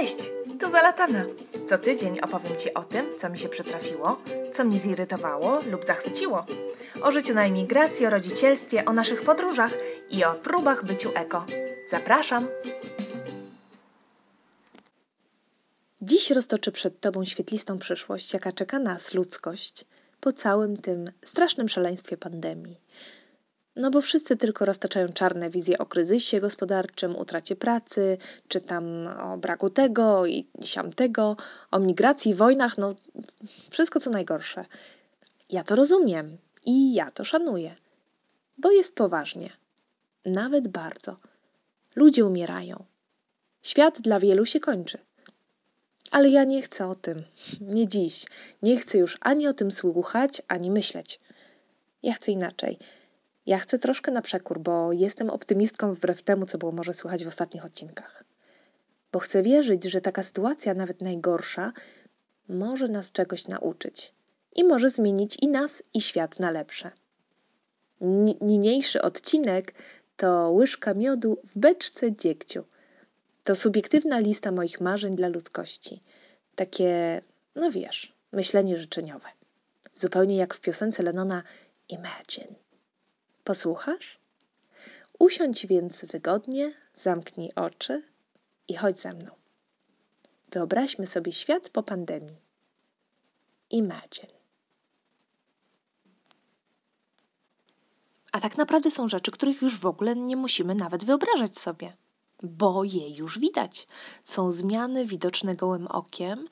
Cześć, tu Zalatana. Co tydzień opowiem Ci o tym, co mi się przytrafiło, co mnie zirytowało lub zachwyciło. O życiu na emigracji, o rodzicielstwie, o naszych podróżach i o próbach byciu eko. Zapraszam! Dziś roztoczę przed Tobą świetlistą przyszłość, jaka czeka nas, ludzkość, po całym tym strasznym szaleństwie pandemii. No bo wszyscy tylko roztaczają czarne wizje o kryzysie gospodarczym, utracie pracy, czy tam o braku tego i siamtego, o migracji, wojnach, no wszystko co najgorsze. Ja to rozumiem i ja to szanuję, bo jest poważnie. Nawet bardzo. Ludzie umierają. Świat dla wielu się kończy. Ale ja nie chcę o tym. Nie dziś. Nie chcę już ani o tym słuchać, ani myśleć. Ja chcę inaczej. Ja chcę troszkę na przekór, bo jestem optymistką wbrew temu, co było może słychać w ostatnich odcinkach. Bo chcę wierzyć, że taka sytuacja, nawet najgorsza, może nas czegoś nauczyć i może zmienić i nas, i świat na lepsze. Niniejszy odcinek to łyżka miodu w beczce dziegciu. To subiektywna lista moich marzeń dla ludzkości. Takie, no wiesz, myślenie życzeniowe. Zupełnie jak w piosence Lenona Imagine. Posłuchasz? Usiądź więc wygodnie, zamknij oczy i chodź ze mną. Wyobraźmy sobie świat po pandemii. Imagine. A tak naprawdę są rzeczy, których już w ogóle nie musimy nawet wyobrażać sobie, bo je już widać. Są zmiany widoczne gołym okiem,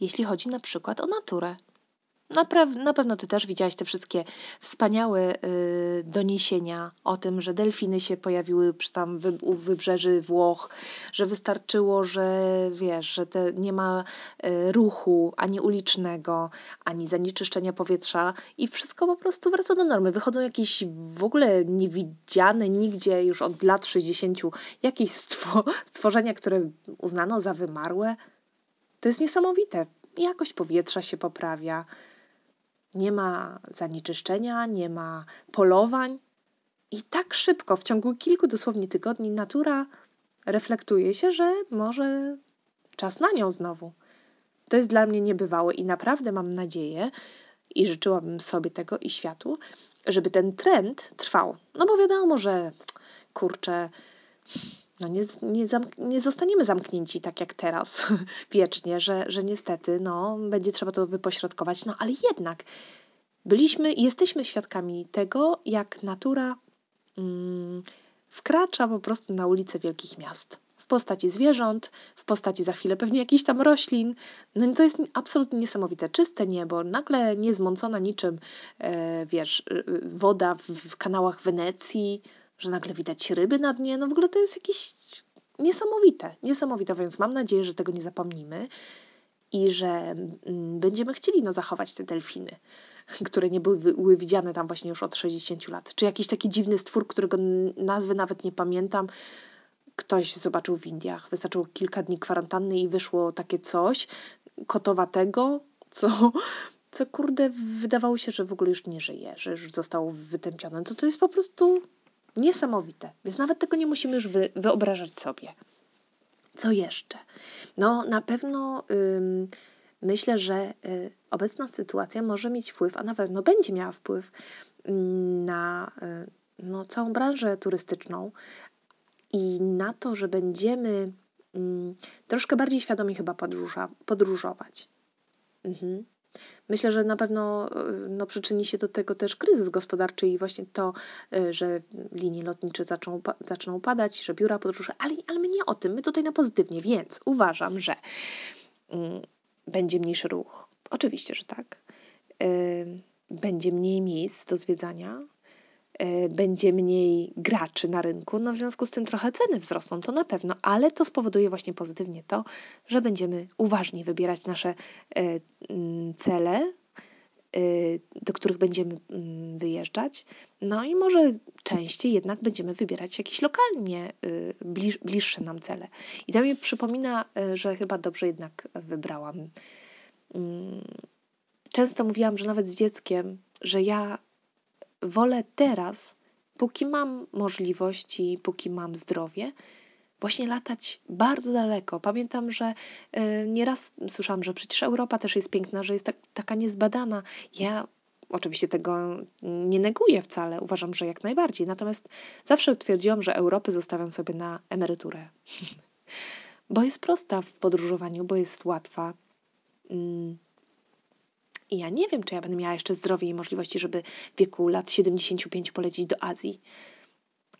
jeśli chodzi na przykład o naturę. Na, na pewno ty też widziałaś te wszystkie wspaniałe y, doniesienia o tym, że delfiny się pojawiły przy tam wy, u wybrzeży Włoch, że wystarczyło, że wiesz, że te, nie ma y, ruchu ani ulicznego, ani zanieczyszczenia powietrza i wszystko po prostu wraca do normy. Wychodzą jakieś w ogóle niewidziane nigdzie już od lat 60 jakieś stwo stworzenia, które uznano za wymarłe. To jest niesamowite. Jakość powietrza się poprawia nie ma zanieczyszczenia, nie ma polowań. I tak szybko, w ciągu kilku dosłownie tygodni, natura reflektuje się, że może czas na nią znowu. To jest dla mnie niebywałe i naprawdę mam nadzieję i życzyłabym sobie tego i światu, żeby ten trend trwał. No bo wiadomo, że kurczę, no nie, nie, nie zostaniemy zamknięci tak jak teraz wiecznie, że, że niestety no, będzie trzeba to wypośrodkować, no ale jednak byliśmy i jesteśmy świadkami tego, jak natura mm, wkracza po prostu na ulice wielkich miast. W postaci zwierząt, w postaci za chwilę pewnie jakichś tam roślin. No to jest absolutnie niesamowite. Czyste niebo, nagle niezmącona niczym, e, wiesz, e, woda w, w kanałach Wenecji, że nagle widać ryby na dnie. No w ogóle to jest jakieś niesamowite, niesamowite, więc mam nadzieję, że tego nie zapomnimy i że mm, będziemy chcieli no, zachować te delfiny, które nie były widziane tam właśnie już od 60 lat. Czy jakiś taki dziwny stwór, którego nazwy nawet nie pamiętam, ktoś zobaczył w Indiach. Wystarczyło kilka dni kwarantanny i wyszło takie coś kotowatego, co, co kurde wydawało się, że w ogóle już nie żyje, że już został wytępiony. To to jest po prostu Niesamowite. Więc nawet tego nie musimy już wy, wyobrażać sobie. Co jeszcze? No, na pewno ym, myślę, że y, obecna sytuacja może mieć wpływ, a na pewno będzie miała wpływ ym, na y, no, całą branżę turystyczną i na to, że będziemy troszkę bardziej świadomi chyba podróża, podróżować. Mhm. Myślę, że na pewno y, no, przyczyni się do tego też kryzys gospodarczy i właśnie to, y, że linie lotnicze zaczną, zaczną padać, że biura podróży, ale, ale my nie o tym, my tutaj na pozytywnie, więc uważam, że mm, będzie mniejszy ruch. Oczywiście, że tak. Y, będzie mniej miejsc do zwiedzania, E, będzie mniej graczy na rynku, no w związku z tym trochę ceny wzrosną, to na pewno, ale to spowoduje właśnie pozytywnie to, że będziemy uważnie wybierać nasze e, mm, cele, e, do których będziemy mm, wyjeżdżać. No i może częściej jednak będziemy wybierać jakieś lokalnie bliż, bliższe nam cele. I to mi przypomina, że chyba dobrze jednak wybrałam. Mm, często mówiłam, że nawet z dzieckiem, że ja wolę teraz, póki mam możliwości, póki mam zdrowie, właśnie latać bardzo daleko. Pamiętam, że y, nieraz słyszałam, że przecież Europa też jest piękna, że jest tak, taka niezbadana. Ja oczywiście tego nie neguję wcale, uważam, że jak najbardziej. Natomiast zawsze twierdziłam, że Europę zostawiam sobie na emeryturę. bo jest prosta w podróżowaniu, bo jest łatwa. I ja nie wiem, czy ja będę miała jeszcze zdrowie i możliwości, żeby w wieku lat 75 polecić do Azji.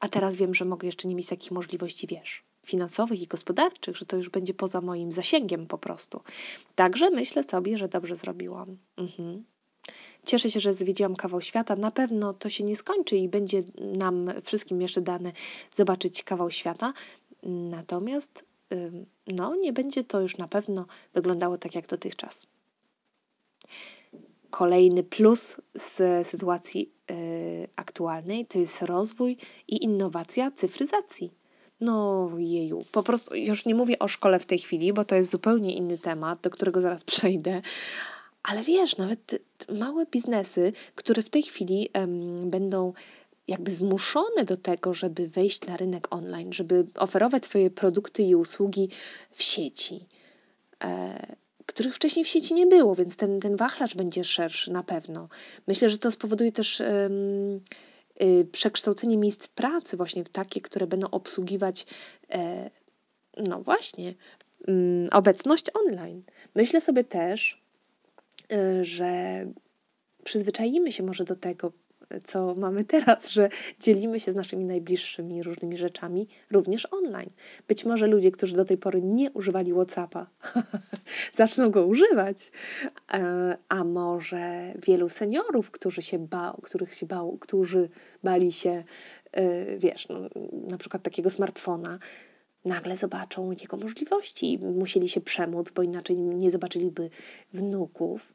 A teraz wiem, że mogę jeszcze nie mieć takich możliwości, wiesz, finansowych i gospodarczych, że to już będzie poza moim zasięgiem po prostu. Także myślę sobie, że dobrze zrobiłam. Mhm. Cieszę się, że zwiedziłam kawał świata. Na pewno to się nie skończy i będzie nam wszystkim jeszcze dane zobaczyć kawał świata. Natomiast no, nie będzie to już na pewno wyglądało tak jak dotychczas. Kolejny plus z sytuacji y, aktualnej to jest rozwój i innowacja cyfryzacji. No jeju, po prostu już nie mówię o szkole w tej chwili, bo to jest zupełnie inny temat, do którego zaraz przejdę. Ale wiesz, nawet małe biznesy, które w tej chwili um, będą jakby zmuszone do tego, żeby wejść na rynek online, żeby oferować swoje produkty i usługi w sieci. E, których wcześniej w sieci nie było, więc ten, ten wachlarz będzie szerszy na pewno. Myślę, że to spowoduje też y, przekształcenie miejsc pracy właśnie w takie, które będą obsługiwać e, no właśnie um, obecność online. Myślę sobie też, y, że przyzwyczaimy się może do tego co mamy teraz, że dzielimy się z naszymi najbliższymi różnymi rzeczami również online. Być może ludzie, którzy do tej pory nie używali WhatsAppa, zaczną go używać, e, a może wielu seniorów, którzy się bał, których się bał, którzy bali się, e, wiesz, no, na przykład takiego smartfona, nagle zobaczą jego możliwości. Musieli się przemóc, bo inaczej nie zobaczyliby wnuków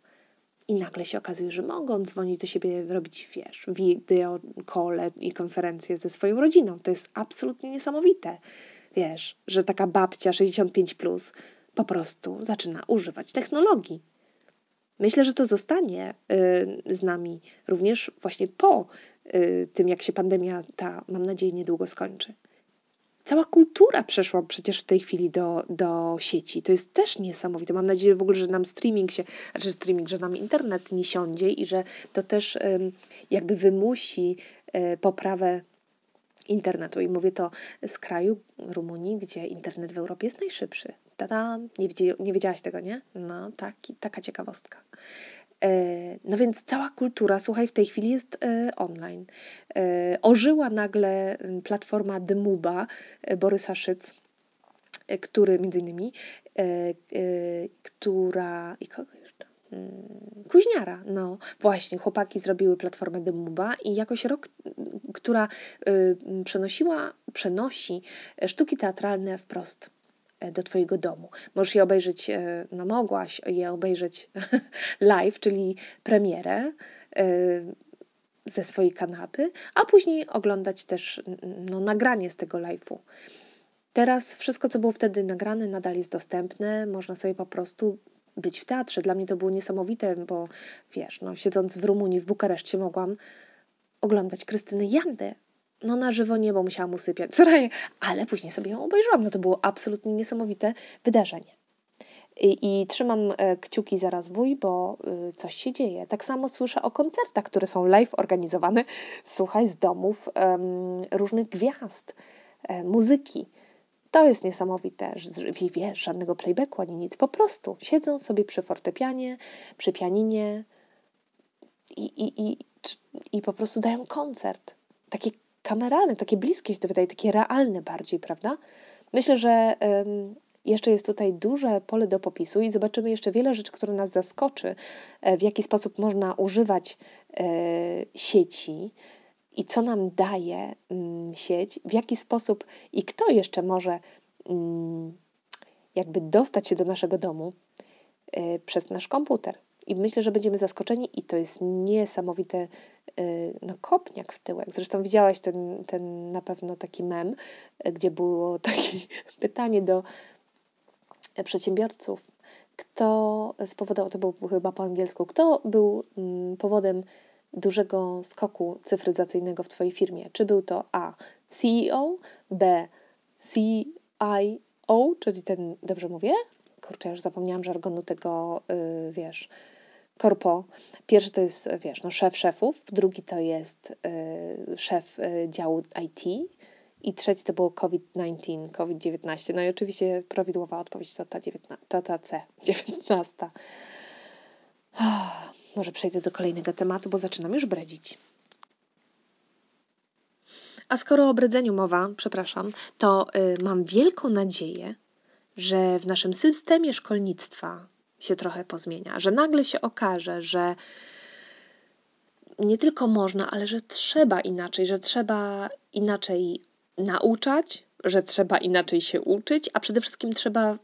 i nagle się okazuje, że mogą dzwonić do siebie, robić, wiesz, video, kole i konferencje ze swoją rodziną. To jest absolutnie niesamowite. Wiesz, że taka babcia 65 plus po prostu zaczyna używać technologii. Myślę, że to zostanie y, z nami również właśnie po y, tym, jak się pandemia ta, mam nadzieję, niedługo skończy. Cała kultura przeszła przecież w tej chwili do, do sieci. To jest też niesamowite. Mam nadzieję w ogóle, że nam streaming się, znaczy streaming, że nam internet nie siądzie i że to też jakby wymusi e, poprawę internetu. I mówię to z kraju Rumunii, gdzie internet w Europie jest najszybszy. Tada! Nie, nie wiedziałaś tego, nie? No, taki, taka ciekawostka. E, no więc cała kultura, słuchaj, w tej chwili jest e, online. E, ożyła nagle platforma Demuba Borysa Szyc, który między innymi, która i kogo jeszcze? Mm, Kuźniara, no właśnie, chłopaki zrobiły platformę Demuba i jakoś rok, która przenosiła, przenosi sztuki teatralne wprost do Twojego domu. Możesz je obejrzeć, e, no mogłaś je obejrzeć live, czyli premierę e, ze swojej kanapy, a później oglądać też no, nagranie z tego live'u. Teraz wszystko, co było wtedy nagrane, nadal jest dostępne. Można sobie po prostu być w teatrze. Dla mnie to było niesamowite, bo wiesz, no, siedząc w Rumunii, w Bukareszcie, mogłam oglądać Krystynę Jandę no na żywo nie, bo musiałam usypiać, ale później sobie ją obejrzałam. No to było absolutnie niesamowite wydarzenie. I, I, trzymam e, kciuki za rozwój, bo y, coś się dzieje. Tak samo słyszę o koncertach, które są live organizowane, słuchaj, z domów um, różnych gwiazd, e, muzyki. To jest niesamowite. Wiesz, żadnego playbacku ani nic. Po prostu siedzą sobie przy fortepianie, przy pianinie i, i, i, i po prostu dają koncert. Takie kameralne, takie bliskie się to wydaje, takie realne bardziej, prawda? Myślę, że jeszcze jest tutaj duże pole do popisu i zobaczymy jeszcze wiele rzeczy, które nas zaskoczy, e, w jaki sposób można używać e, sieci i co nam daje mm, sieć, w jaki sposób i kto jeszcze może mm, jakby dostać się do naszego domu e, przez nasz komputer. I myślę, że będziemy zaskoczeni i to jest niesamowity no, kopniak w tyłek. Zresztą widziałaś ten, ten na pewno taki mem, gdzie było takie pytanie do przedsiębiorców, kto spowodował, to był chyba po angielsku, kto był mm, powodem dużego skoku cyfryzacyjnego w Twojej firmie? Czy był to A. CEO, B. CIO, czyli ten, dobrze mówię? Kurczę, już zapomniałam żargonu tego, yy, wiesz, korpo. Pierwszy to jest, wiesz, no, szef szefów, drugi to jest yy, szef yy, działu IT i trzeci to było COVID-19, COVID-19. No i oczywiście prawidłowa odpowiedź to ta, 19, to ta C, 19. Oh, może przejdę do kolejnego tematu, bo zaczynam już bredzić. A skoro o bredzeniu mowa, przepraszam, to y, mam wielką nadzieję, że w naszym systemie szkolnictwa się trochę pozmienia, że nagle się okaże, że nie tylko można, ale że trzeba inaczej, że trzeba inaczej nauczać, że trzeba inaczej się uczyć, a przede wszystkim trzeba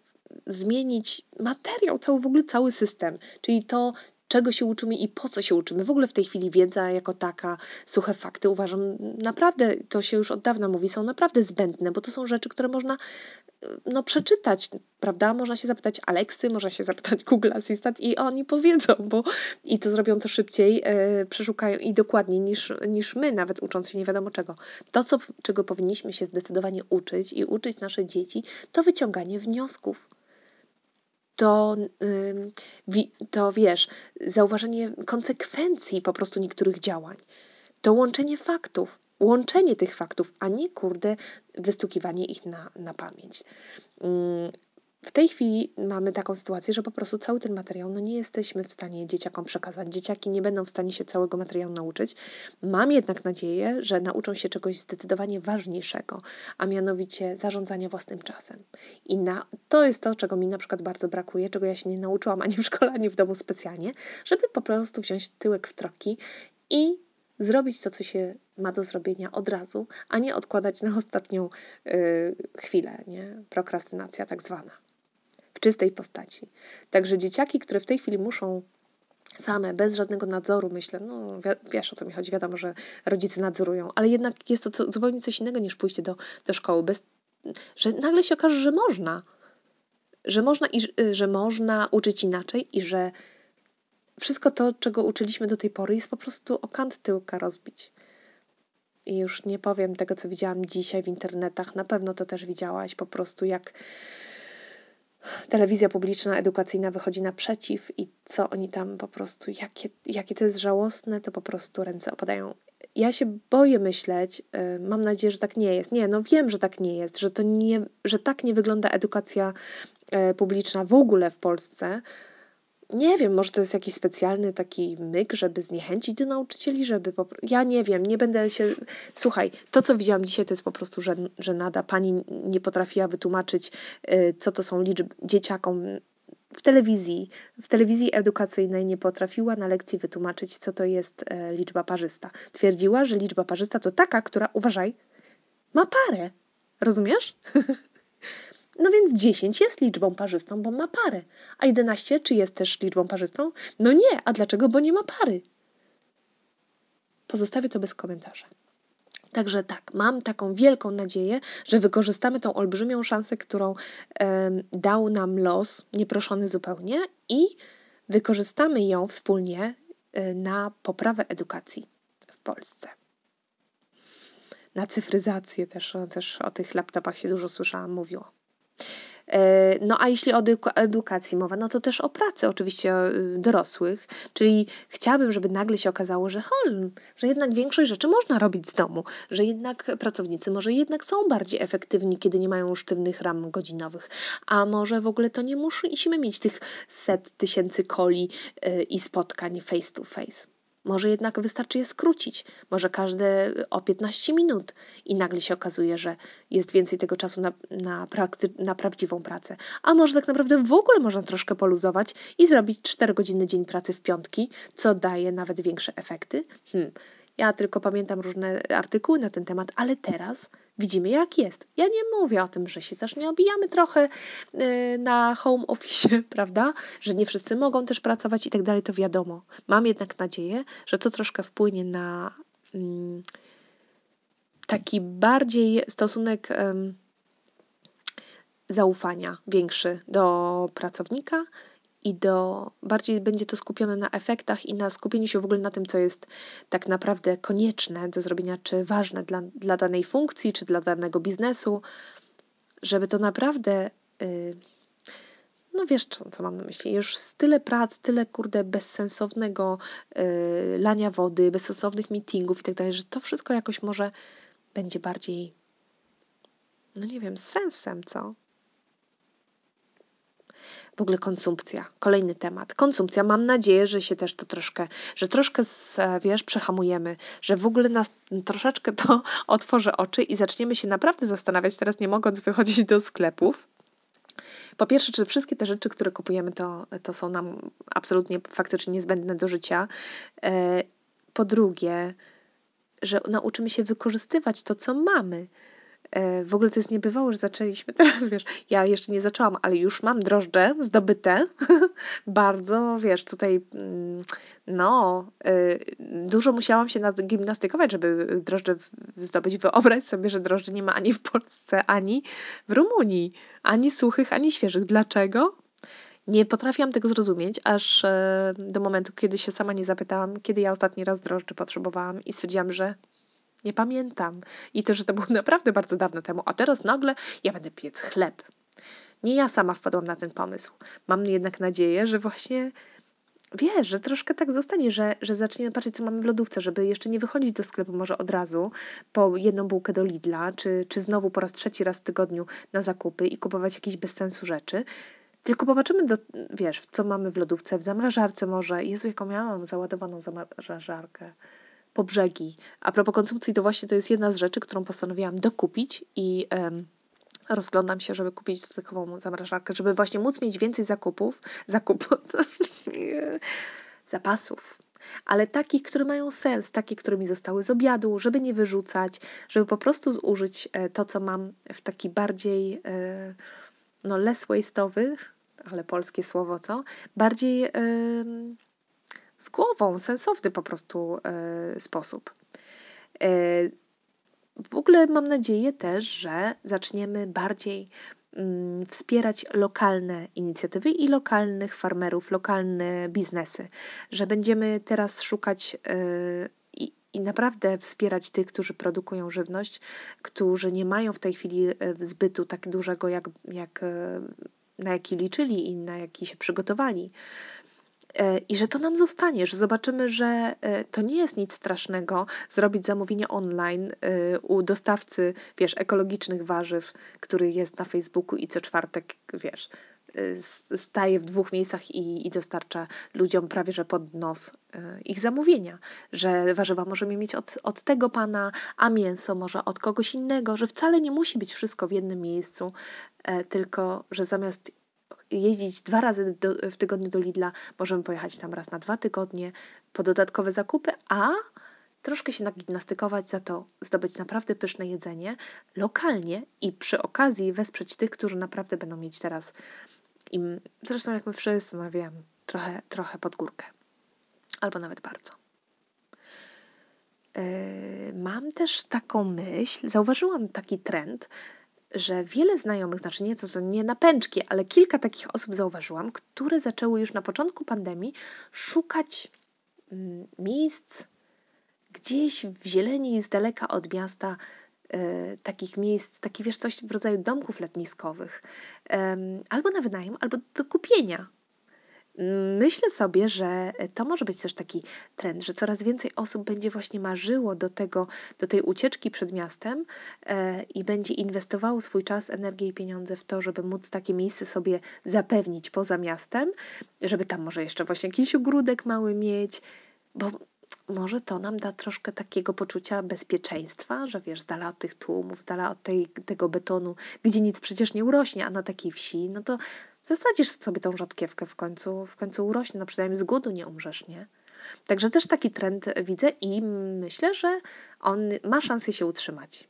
zmienić materiał, cały w ogóle cały system, czyli to, czego się uczymy i po co się uczymy. W ogóle w tej chwili wiedza jako taka, suche fakty uważam naprawdę, to się już od dawna mówi, są naprawdę zbędne, bo to są rzeczy, które można no, przeczytać, prawda? Można się zapytać Aleksy, można się zapytać Google Assistant i oni powiedzą, bo i to zrobią to szybciej, yy, przeszukają i dokładniej niż, niż my, nawet ucząc się nie wiadomo czego. To, co, czego powinniśmy się zdecydowanie uczyć i uczyć nasze dzieci, to wyciąganie wniosków to, to wiesz, zauważenie konsekwencji po prostu niektórych działań, to łączenie faktów, łączenie tych faktów, a nie kurde wystukiwanie ich na, na pamięć w tej chwili mamy taką sytuację, że po prostu cały ten materiał no nie jesteśmy w stanie dzieciakom przekazać. Dzieciaki nie będą w stanie się całego materiału nauczyć. Mam jednak nadzieję, że nauczą się czegoś zdecydowanie ważniejszego, a mianowicie zarządzania własnym czasem. I na, to jest to, czego mi na przykład bardzo brakuje, czego ja się nie nauczyłam ani w szkole, ani w domu specjalnie, żeby po prostu wziąć tyłek w troki i zrobić to, co się ma do zrobienia od razu, a nie odkładać na ostatnią yy, chwilę, nie? Prokrastynacja tak zwana czystej postaci. Także dzieciaki, które w tej chwili muszą same, bez żadnego nadzoru, myślę, no wiesz o co mi chodzi, wiadomo, że rodzice nadzorują, ale jednak jest to co, zupełnie coś innego niż pójście do, do szkoły, bez, że nagle się okaże, że można, że można, i, że można uczyć inaczej i że wszystko to, czego uczyliśmy do tej pory, jest po prostu o kant tyłka rozbić. I już nie powiem tego, co widziałam dzisiaj w internetach. Na pewno to też widziałaś, po prostu jak telewizja publiczna, edukacyjna wychodzi naprzeciw i co oni tam po prostu, jakie, jakie to jest żałosne, to po prostu ręce opadają. Ja się boję myśleć, y, mam nadzieję, że tak nie jest. Nie, no wiem, że tak nie jest, że, to nie, że tak nie wygląda edukacja y, publiczna w ogóle w Polsce, nie wiem, może to jest jakiś specjalny taki myk, żeby zniechęcić do nauczycieli, żeby po... Ja nie wiem, nie będę się... Słuchaj, to co widziałam dzisiaj to jest po prostu że nada Pani nie potrafiła wytłumaczyć, y, co to są liczby dzieciakom w telewizji, w telewizji edukacyjnej nie potrafiła na lekcji wytłumaczyć, co to jest e, liczba parzysta. Twierdziła, że liczba parzysta to taka, która, uważaj, ma parę. Rozumiesz? No więc 10 jest liczbą parzystą, bo ma parę. A 11 czy jest też liczbą parzystą? No nie. A dlaczego? Bo nie ma pary. Pozostawię to bez komentarza. Także tak, mam taką wielką nadzieję, że wykorzystamy tą olbrzymią szansę, którą e, dał nam los, nieproszony zupełnie, i wykorzystamy ją wspólnie e, na poprawę edukacji w Polsce. Na cyfryzację też, też o tych laptopach się dużo słyszałam, mówiło. E, no a jeśli o edukacji mowa, no to też o pracy oczywiście y, dorosłych, czyli chciałabym, żeby nagle się okazało, że hol, że jednak większość rzeczy można robić z domu, że jednak pracownicy może jednak są bardziej efektywni, kiedy nie mają sztywnych ram godzinowych, a może w ogóle to nie musimy mieć tych set tysięcy koli y, i spotkań face to face. Może jednak wystarczy je skrócić, może każde o 15 minut i nagle się okazuje, że jest więcej tego czasu na, na, prakty- na prawdziwą pracę. A może tak naprawdę w ogóle można troszkę poluzować i zrobić 4-godzinny dzień pracy w piątki, co daje nawet większe efekty? Hmm. Ja tylko pamiętam różne artykuły na ten temat, ale teraz widzimy jak jest. Ja nie mówię o tym, że się też nie obijamy trochę y, na home office, prawda? Że nie wszyscy mogą też pracować i tak dalej, to wiadomo. Mam jednak nadzieję, że to troszkę wpłynie na mm, taki bardziej stosunek zaufania większy do pracownika, i do, bardziej będzie to skupione na efektach i na skupieniu się w ogóle na tym, co jest tak naprawdę konieczne do zrobienia, czy ważne dla, dla danej funkcji, czy dla danego biznesu, żeby to naprawdę yy, no wiesz, co, co mam na myśli. Już tyle prac, tyle kurde bezsensownego yy, lania wody, bezsensownych meetingów i tak dalej, że to wszystko jakoś może będzie bardziej, no nie wiem, sensem, co? W ogóle konsumpcja. Kolejny temat. Konsumpcja. Mam nadzieję, że się też to troszkę, że troszkę, wiesz, przehamujemy, że w ogóle nas troszeczkę to otworzy oczy i zaczniemy się naprawdę zastanawiać, teraz nie mogąc wychodzić do sklepów, po pierwsze, czy wszystkie te rzeczy, które kupujemy, to, to są nam absolutnie faktycznie niezbędne do życia. E, po drugie, że nauczymy się wykorzystywać to, co mamy. E, w ogóle to jest niebywało, że zaczęliśmy teraz, wiesz, ja jeszcze nie zaczęłam, ale już mam drożdże zdobyte. Bardzo, wiesz, tutaj mm, no, e, dużo musiałam się gimnastykować, żeby drożdże zdobyć. Wyobraź sobie, że drożdży nie ma ani w Polsce, ani w Rumunii, ani suchych, ani świeżych. Dlaczego? Nie potrafiłam tego zrozumieć, aż e, do momentu, kiedy się sama nie zapytałam, kiedy ja ostatni raz drożdży potrzebowałam i stwierdziłam, że nie pamiętam. I to, że to było naprawdę bardzo dawno temu. A teraz nagle ja będę piec chleb. Nie ja sama wpadłam na ten pomysł. Mam jednak nadzieję, że właśnie wiesz, że troszkę tak zostanie, że, że zaczniemy patrzeć, co mamy w lodówce, żeby jeszcze nie wychodzić do sklepu może od razu po jedną bułkę do Lidla, czy, czy znowu po raz trzeci raz w tygodniu na zakupy i kupować jakieś bez sensu rzeczy. Tylko popatrzymy, do, wiesz, co mamy w lodówce, w zamrażarce może. Jezu, jaką miałam załadowaną zamrażarkę po brzegi. A propos konsumpcji, to właśnie to jest jedna z rzeczy, którą postanowiłam dokupić i um, rozglądam się, żeby kupić dodatkową zamrażarkę, żeby właśnie móc mieć więcej zakupów, zakupów, zapasów. Ale takich, które mają sens, takie, które mi zostały z obiadu, żeby nie wyrzucać, żeby po prostu zużyć e, to, co mam w taki bardziej e, no less waste'owy, ale polskie słowo, co? Bardziej z głową, sensowny po prostu e, sposób. E, w ogóle mam nadzieję też, że zaczniemy bardziej mm, wspierać lokalne inicjatywy i lokalnych farmerów, lokalne biznesy, że będziemy teraz szukać e, i, i naprawdę wspierać tych, którzy produkują żywność, którzy nie mają w tej chwili zbytu tak dużego, jak, jak na jaki liczyli i na jaki się przygotowali. E, i że to nam zostanie, że zobaczymy, że e, to nie jest nic strasznego zrobić zamówienie online e, u dostawcy, wiesz, ekologicznych warzyw, który jest na Facebooku i co czwartek, wiesz, staje w dwóch miejscach i, i dostarcza ludziom prawie że pod nos ich zamówienia, że warzywa możemy mieć od, od tego pana, a mięso może od kogoś innego, że wcale nie musi być wszystko w jednym miejscu, tylko że zamiast jeździć dwa razy do, w tygodniu do Lidla, możemy pojechać tam raz na dwa tygodnie po dodatkowe zakupy, a troszkę się nagimnastykować, za to zdobyć naprawdę pyszne jedzenie lokalnie i przy okazji wesprzeć tych, którzy naprawdę będą mieć teraz im, zresztą jak my wszyscy, no wiem, trochę, trochę pod górkę. Albo nawet bardzo. Yy, mam też taką myśl, zauważyłam taki trend, że wiele znajomych, znaczy nie, to są nie napęczki, ale kilka takich osób zauważyłam, które zaczęły już na początku pandemii szukać mm, miejsc gdzieś w zieleni, z daleka od miasta, e, takich miejsc, takich wiesz, coś w rodzaju domków letniskowych, albo na wynajem, albo do kupienia. Myślę sobie, że to może być też taki trend, że coraz więcej osób będzie właśnie marzyło do, tego, do tej ucieczki przed miastem e, i będzie inwestowało swój czas, energię i pieniądze w to, żeby móc takie miejsce sobie zapewnić poza miastem, żeby tam może jeszcze właśnie jakiś ogródek mały mieć, bo może to nam da troszkę takiego poczucia bezpieczeństwa, że wiesz, z dala od tych tłumów, z dala od tej, tego betonu, gdzie nic przecież nie urośnie, a na takiej wsi, no to zasadzisz sobie tą rzodkiewkę w końcu, w końcu urośnie, no przynajmniej z głodu nie umrzesz, nie? Także też taki trend widzę i myślę, że on ma szansę się utrzymać.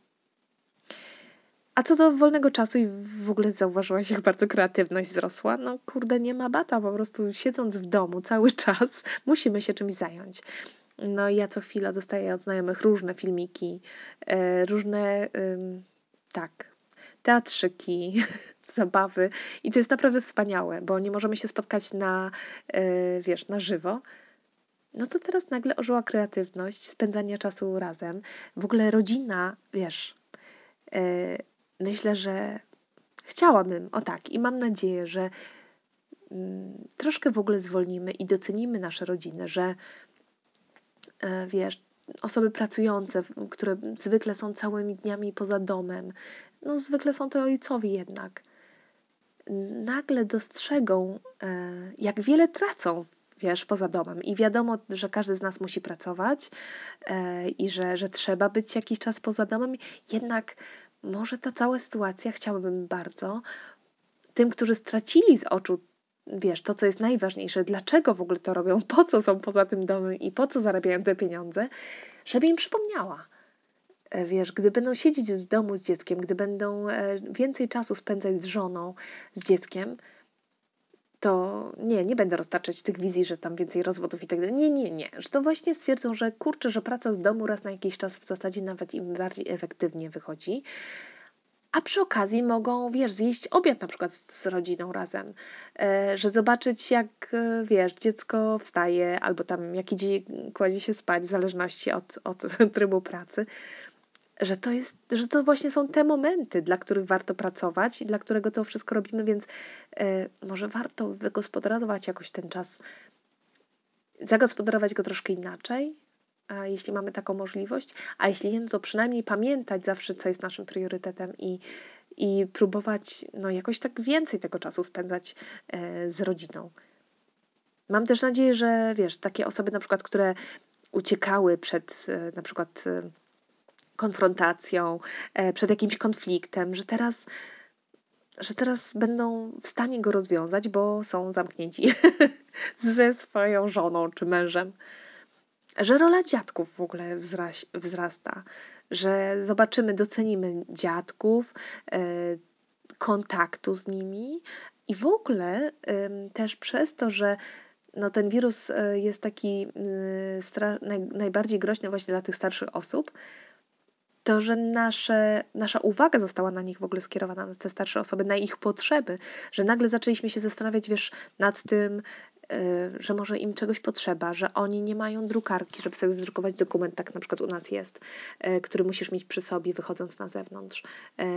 A co do wolnego czasu i w ogóle zauważyłaś, jak bardzo kreatywność wzrosła? No kurde, nie ma bata, po prostu siedząc w domu cały czas musimy się czymś zająć. No ja co chwila dostaję od znajomych różne filmiki, e, różne, tak, teatrzyki, zabawy i to jest naprawdę wspaniałe, bo nie możemy się spotkać na, e, wiesz, na żywo. No to teraz nagle ożyła kreatywność, spędzania czasu razem. W ogóle rodzina, wiesz, e, myślę, że chciałabym, o tak, i mam nadzieję, że mm, troszkę w ogóle zwolnimy i docenimy nasze rodziny, że e, wiesz, osoby pracujące, które zwykle są całymi dniami poza domem, no zwykle są to ojcowie jednak, nagle dostrzegą, e, jak wiele tracą wiesz, poza domem. I wiadomo, że każdy z nas musi pracować e, i że, że trzeba być jakiś czas poza domem. Jednak może ta cała sytuacja, chciałabym bardzo, tym, którzy stracili z oczu wiesz, to, co jest najważniejsze, dlaczego w ogóle to robią, po co są poza tym domem i po co zarabiają te pieniądze, żeby im przypomniała. E, wiesz, gdy będą siedzieć w domu z dzieckiem, gdy będą e, więcej czasu spędzać z żoną, z dzieckiem, to nie, nie będę roztaczać tych wizji, że tam więcej rozwodów i tak dalej. Nie, nie, nie. Że to właśnie stwierdzą, że kurczę, że praca z domu raz na jakiś czas w zasadzie nawet im bardziej efektywnie wychodzi. A przy okazji mogą, wiesz, zjeść obiad na przykład z rodziną razem, e, że zobaczyć jak, e, wiesz, dziecko wstaje albo tam jak idzie, kładzie się spać w zależności od, od trybu pracy że to jest, że to właśnie są te momenty, dla których warto pracować i dla którego to wszystko robimy, więc e, może warto wygospodarować jakoś ten czas, zagospodarować go troszkę inaczej, a jeśli mamy taką możliwość, a jeśli nie, no to przynajmniej pamiętać zawsze, co jest naszym priorytetem i, i próbować no, jakoś tak więcej tego czasu spędzać e, z rodziną. Mam też nadzieję, że wiesz, takie osoby na przykład, które uciekały przed e, na przykład konfrontacją, e, przed jakimś konfliktem, że teraz, że teraz będą w stanie go rozwiązać, bo są zamknięci ze swoją żoną czy mężem. Że rola dziadków w ogóle wzrasta, że zobaczymy, docenimy dziadków, e, kontaktu z nimi i w ogóle też przez to, że no ten wirus e, jest taki najbardziej groźny właśnie dla tych starszych osób, to, że nasze, nasza uwaga została na nich w ogóle skierowana, na te starsze osoby, na ich potrzeby, że nagle zaczęliśmy się zastanawiać, wiesz, nad tym, że może im czegoś potrzeba, że oni nie mają drukarki, żeby sobie wydrukować dokument, tak na przykład u nas jest, y, który musisz mieć przy sobie, wychodząc na zewnątrz,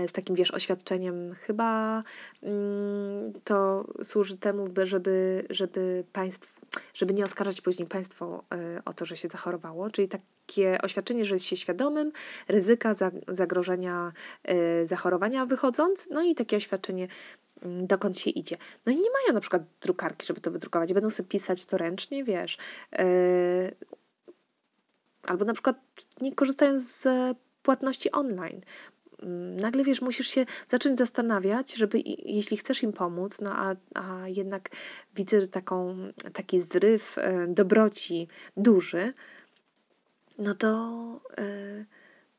y, z takim, wiesz, oświadczeniem. Chyba mm, to służy temu, żeby, żeby państw, żeby nie oskarżać później państwo o to, że się zachorowało, czyli takie oświadczenie, że jest się świadomym ryzyka zagrożenia zachorowania wychodząc, no i takie oświadczenie dokąd się idzie. No i nie mają na przykład drukarki, żeby to wydrukować. Będą sobie pisać to ręcznie, wiesz. Yy, albo na przykład nie korzystają z płatności online. Mm, nagle wiesz, musisz się zacząć zastanawiać, żeby jeśli chcesz im pomóc, no a, a jednak widzę taką, taki zryw e, dobroci duży, no to. Yy,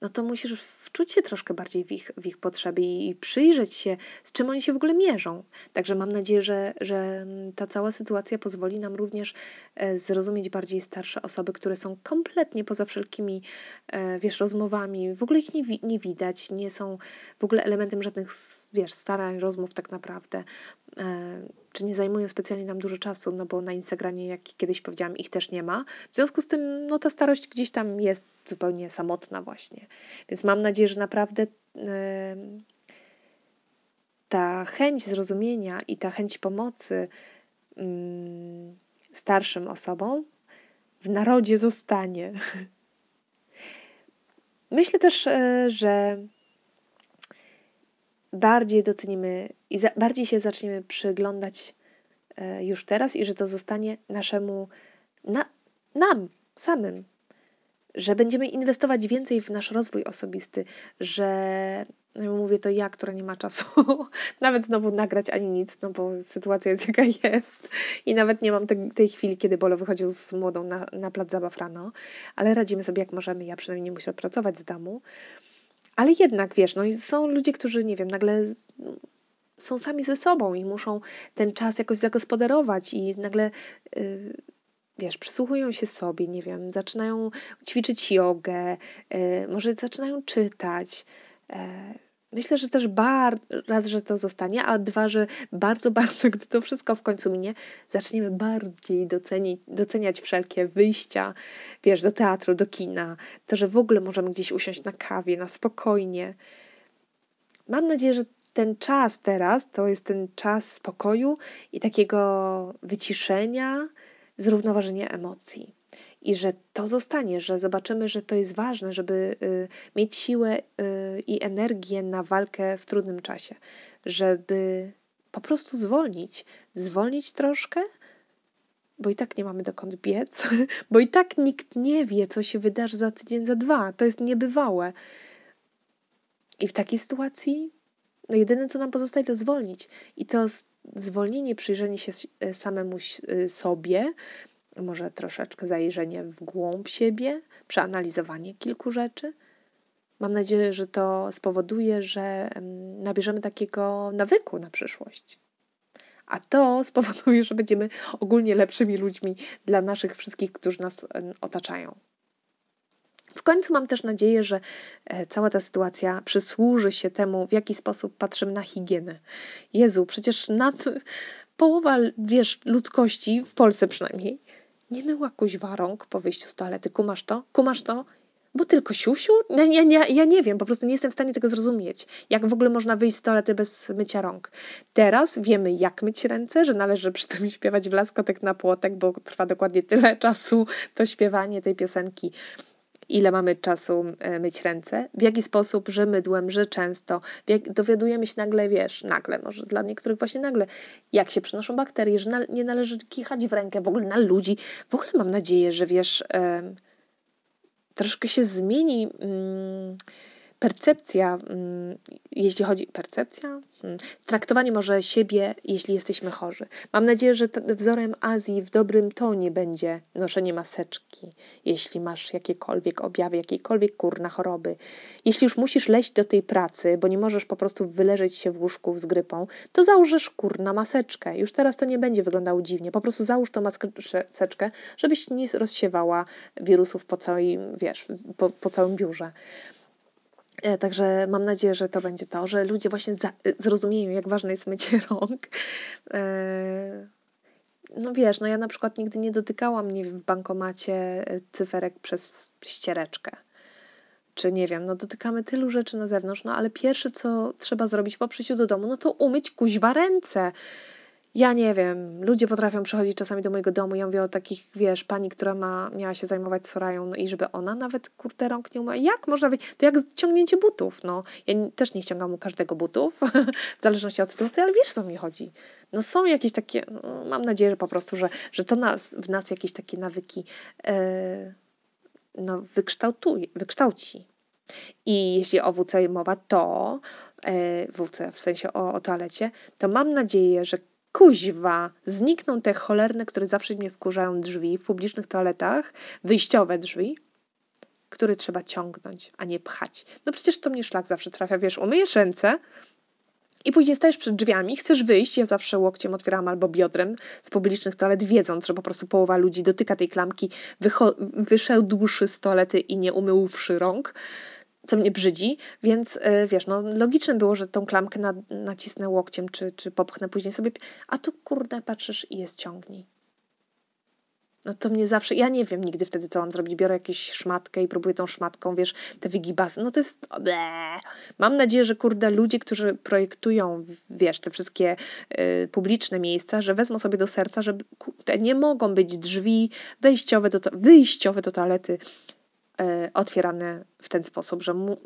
no to musisz wczuć się troszkę bardziej w ich, w ich potrzeby i przyjrzeć się, z czym oni się w ogóle mierzą. Także mam nadzieję, że, że ta cała sytuacja pozwoli nam również e, zrozumieć bardziej starsze osoby, które są kompletnie poza wszelkimi, e, wiesz, rozmowami. W ogóle ich nie, nie widać, nie są w ogóle elementem żadnych, wiesz, starań, rozmów tak naprawdę e, czy nie zajmują specjalnie nam dużo czasu, no bo na Instagramie, jak kiedyś powiedziałam, ich też nie ma. W związku z tym, no ta starość gdzieś tam jest zupełnie samotna właśnie. Więc mam nadzieję, że naprawdę ta chęć zrozumienia i ta chęć pomocy mm, starszym osobom w narodzie zostanie. Myślę też, e, że bardziej docenimy i za, bardziej się zaczniemy przyglądać e, już teraz i że to zostanie naszemu, na, nam samym, że będziemy inwestować więcej w nasz rozwój osobisty, że no mówię to ja, która nie ma czasu nawet znowu nagrać ani nic, no bo sytuacja jest jaka jest. I nawet nie mam te, tej chwili, kiedy Bolo wychodził z młodą na, na plac zabaw rano, ale radzimy sobie jak możemy, ja przynajmniej nie muszę pracować z domu, ale jednak, wiesz, no są ludzie, którzy, nie wiem, nagle są sami ze sobą i muszą ten czas jakoś zagospodarować i nagle, yy, wiesz, przysłuchują się sobie, nie wiem, zaczynają ćwiczyć jogę, yy, może zaczynają czytać. Yy, Myślę, że też bar, raz, że to zostanie, a dwa, że bardzo, bardzo, gdy to wszystko w końcu minie, zaczniemy bardziej docenić, doceniać wszelkie wyjścia, wiesz, do teatru, do kina, to, że w ogóle możemy gdzieś usiąść na kawie, na spokojnie. Mam nadzieję, że ten czas teraz, to jest ten czas spokoju i takiego wyciszenia, zrównoważenia emocji. I że to zostanie, że zobaczymy, że to jest ważne, żeby y, mieć siłę y, i energię na walkę w trudnym czasie, żeby po prostu zwolnić, zwolnić troszkę, bo i tak nie mamy dokąd biec, bo i tak nikt nie wie, co się wydarzy za tydzień, za dwa. To jest niebywałe. I w takiej sytuacji no jedyne, co nam pozostaje, to zwolnić. I to zwolnienie, przyjrzenie się e, samemu sobie, może troszeczkę zajrzenie w głąb siebie, przeanalizowanie kilku rzeczy. Mam nadzieję, że to spowoduje, że nabierzemy takiego nawyku na przyszłość. A to spowoduje, że będziemy ogólnie lepszymi ludźmi dla naszych wszystkich, którzy nas otaczają. W końcu mam też nadzieję, że e, cała ta sytuacja przysłuży się temu, w jaki sposób patrzymy na higienę. Jezu, przecież nad połowa, wiesz, ludzkości, w Polsce przynajmniej, nie myła kuźwa rąk po wyjściu z toalety. Kumasz to? Kumasz to? Bo tylko siusiu? Ja, ja, ja, ja nie wiem, po prostu nie jestem w stanie tego zrozumieć. Jak w ogóle można wyjść z toalety bez mycia rąk? Teraz wiemy, jak myć ręce, że należy przy tym śpiewać w laskotek na płotek, bo trwa dokładnie tyle czasu to śpiewanie tej piosenki ile mamy czasu e, myć ręce, w jaki sposób, że mydłem, że często. Jak, dowiadujemy się nagle, wiesz, nagle, może dla niektórych właśnie nagle, jak się przenoszą bakterie, że na, nie należy kichać w rękę w ogóle na ludzi. W ogóle mam nadzieję, że wiesz, troszkę się zmieni. Mm, percepcja, mm, jeśli chodzi percepcja, hmm, traktowanie może siebie, jeśli jesteśmy chorzy. Mam nadzieję, że wzorem Azji w dobrym tonie będzie noszenie maseczki, jeśli masz jakiekolwiek objawy, jakiejkolwiek kurna choroby. Jeśli już musisz leźć do tej pracy, bo nie możesz po prostu wyleżeć się w łóżku z grypą, to założysz kurna maseczkę. Już teraz to nie będzie wyglądało dziwnie. Po prostu załóż tą maseczkę, żebyś nie rozsiewała wirusów po całym, wiesz, po, po całym biurze. E, także mam nadzieję, że to będzie to, że ludzie właśnie za, zrozumieją, jak ważne jest mycie rąk. E, no wiesz, no ja na przykład nigdy nie dotykałam nie wiem, w bankomacie e, cyferek przez ściereczkę. Czy nie wiem, no dotykamy tylu rzeczy na zewnątrz, no ale pierwsze, co trzeba zrobić po przyjściu do domu, no to umyć kuźwa ręce ja nie wiem, ludzie potrafią przychodzić czasami do mojego domu. Ja mówię o takich, wiesz, pani, która ma, miała się zajmować Sorają, no i żeby ona nawet kurde rąk nie umyła. Jak można być? To jak ciągnięcie butów, no. Ja też nie ściągam u każdego butów, w zależności od sytuacji, ale wiesz, co mi chodzi. No są jakieś takie, no, mam nadzieję, że po prostu, że, że to nas, w nas jakieś takie nawyki yy, no, wykształtuje, wykształci. I jeśli o WC mowa, to yy, WC w sensie o, o toalecie, to mam nadzieję, że kuźwa, znikną te cholerne, które zawsze mnie wkurzają drzwi w publicznych toaletach, wyjściowe drzwi, które trzeba ciągnąć, a nie pchać. No przecież to mnie szlak zawsze trafia, wiesz, umyjesz ręce i później stajesz przed drzwiami, chcesz wyjść, ja zawsze łokciem otwieram albo biodrem z publicznych toalet, wiedząc, że po prostu połowa ludzi dotyka tej klamki, wyszedłszy z toalety i nie umyłszy rąk, co mnie brzydzi, więc e, wiesz, no logiczne było, że tą klamkę na, nacisnę łokciem, czy, czy popchnę później sobie, a tu kurde patrzysz i jest ciągnij. No to mnie zawsze, ja nie wiem nigdy wtedy, co mam zrobić. Biorę jakąś szmatkę i próbuję tą szmatką, wiesz, te wygibasy. No to jest. Bleh. Mam nadzieję, że kurde, ludzie, którzy projektują, wiesz, te wszystkie y, publiczne miejsca, że wezmą sobie do serca, że kurde, nie mogą być drzwi wejściowe do, wyjściowe do toalety otwierane w ten sposób, że mu,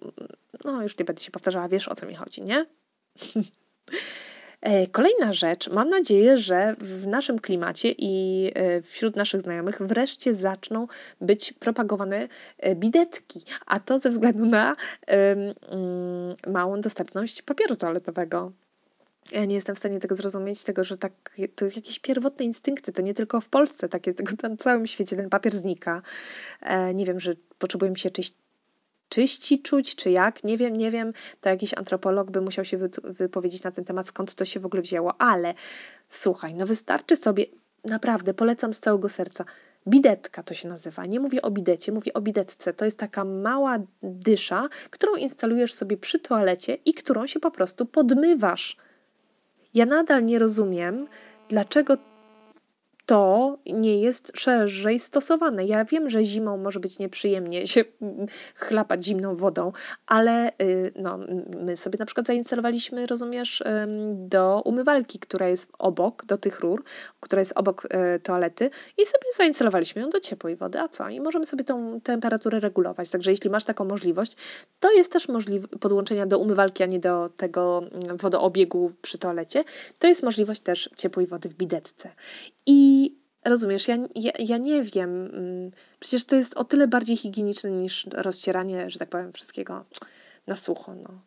no już nie będę się powtarzała, wiesz o co mi chodzi, nie? E, kolejna rzecz, mam nadzieję, że w naszym klimacie i e, wśród naszych znajomych wreszcie zaczną być propagowane bidetki, a to ze względu na um, małą dostępność papieru toaletowego. Ja nie jestem w stanie tego zrozumieć, tego, że tak, to jakieś pierwotne instynkty, to nie tylko w Polsce, tak jest, tylko na całym świecie ten papier znika. E, nie wiem, że potrzebujemy się czyś, czyści czuć, czy jak, nie wiem, nie wiem, to jakiś antropolog by musiał się wy, wypowiedzieć na ten temat, skąd to się w ogóle wzięło, ale słuchaj, no wystarczy sobie, naprawdę, polecam z całego serca, Bidetka to się nazywa. Nie mówię o bidecie, mówię o bidetce. To jest taka mała dysza, którą instalujesz sobie przy toalecie i którą się po prostu podmywasz. Ja nadal nie rozumiem, dlaczego to nie jest szerzej stosowane. Ja wiem, że zimą może być nieprzyjemnie się chlapać zimną wodą, ale y, no, my sobie na przykład zainstalowaliśmy, rozumiesz, do umywalki, która jest obok, do tych rur, która jest obok e, toalety i sobie zainstalowaliśmy ją do ciepłej wody, a co? I możemy sobie tą temperaturę regulować. Także jeśli masz taką możliwość, to jest też możliwość podłączenia do umywalki, a nie do tego mm, wodoobiegu przy toalecie, to jest możliwość też ciepłej wody w bidetce. I rozumiesz, ja, ja, ja nie wiem, mm, przecież to jest o tyle bardziej higieniczne niż rozcieranie, że tak powiem, wszystkiego na sucho. No.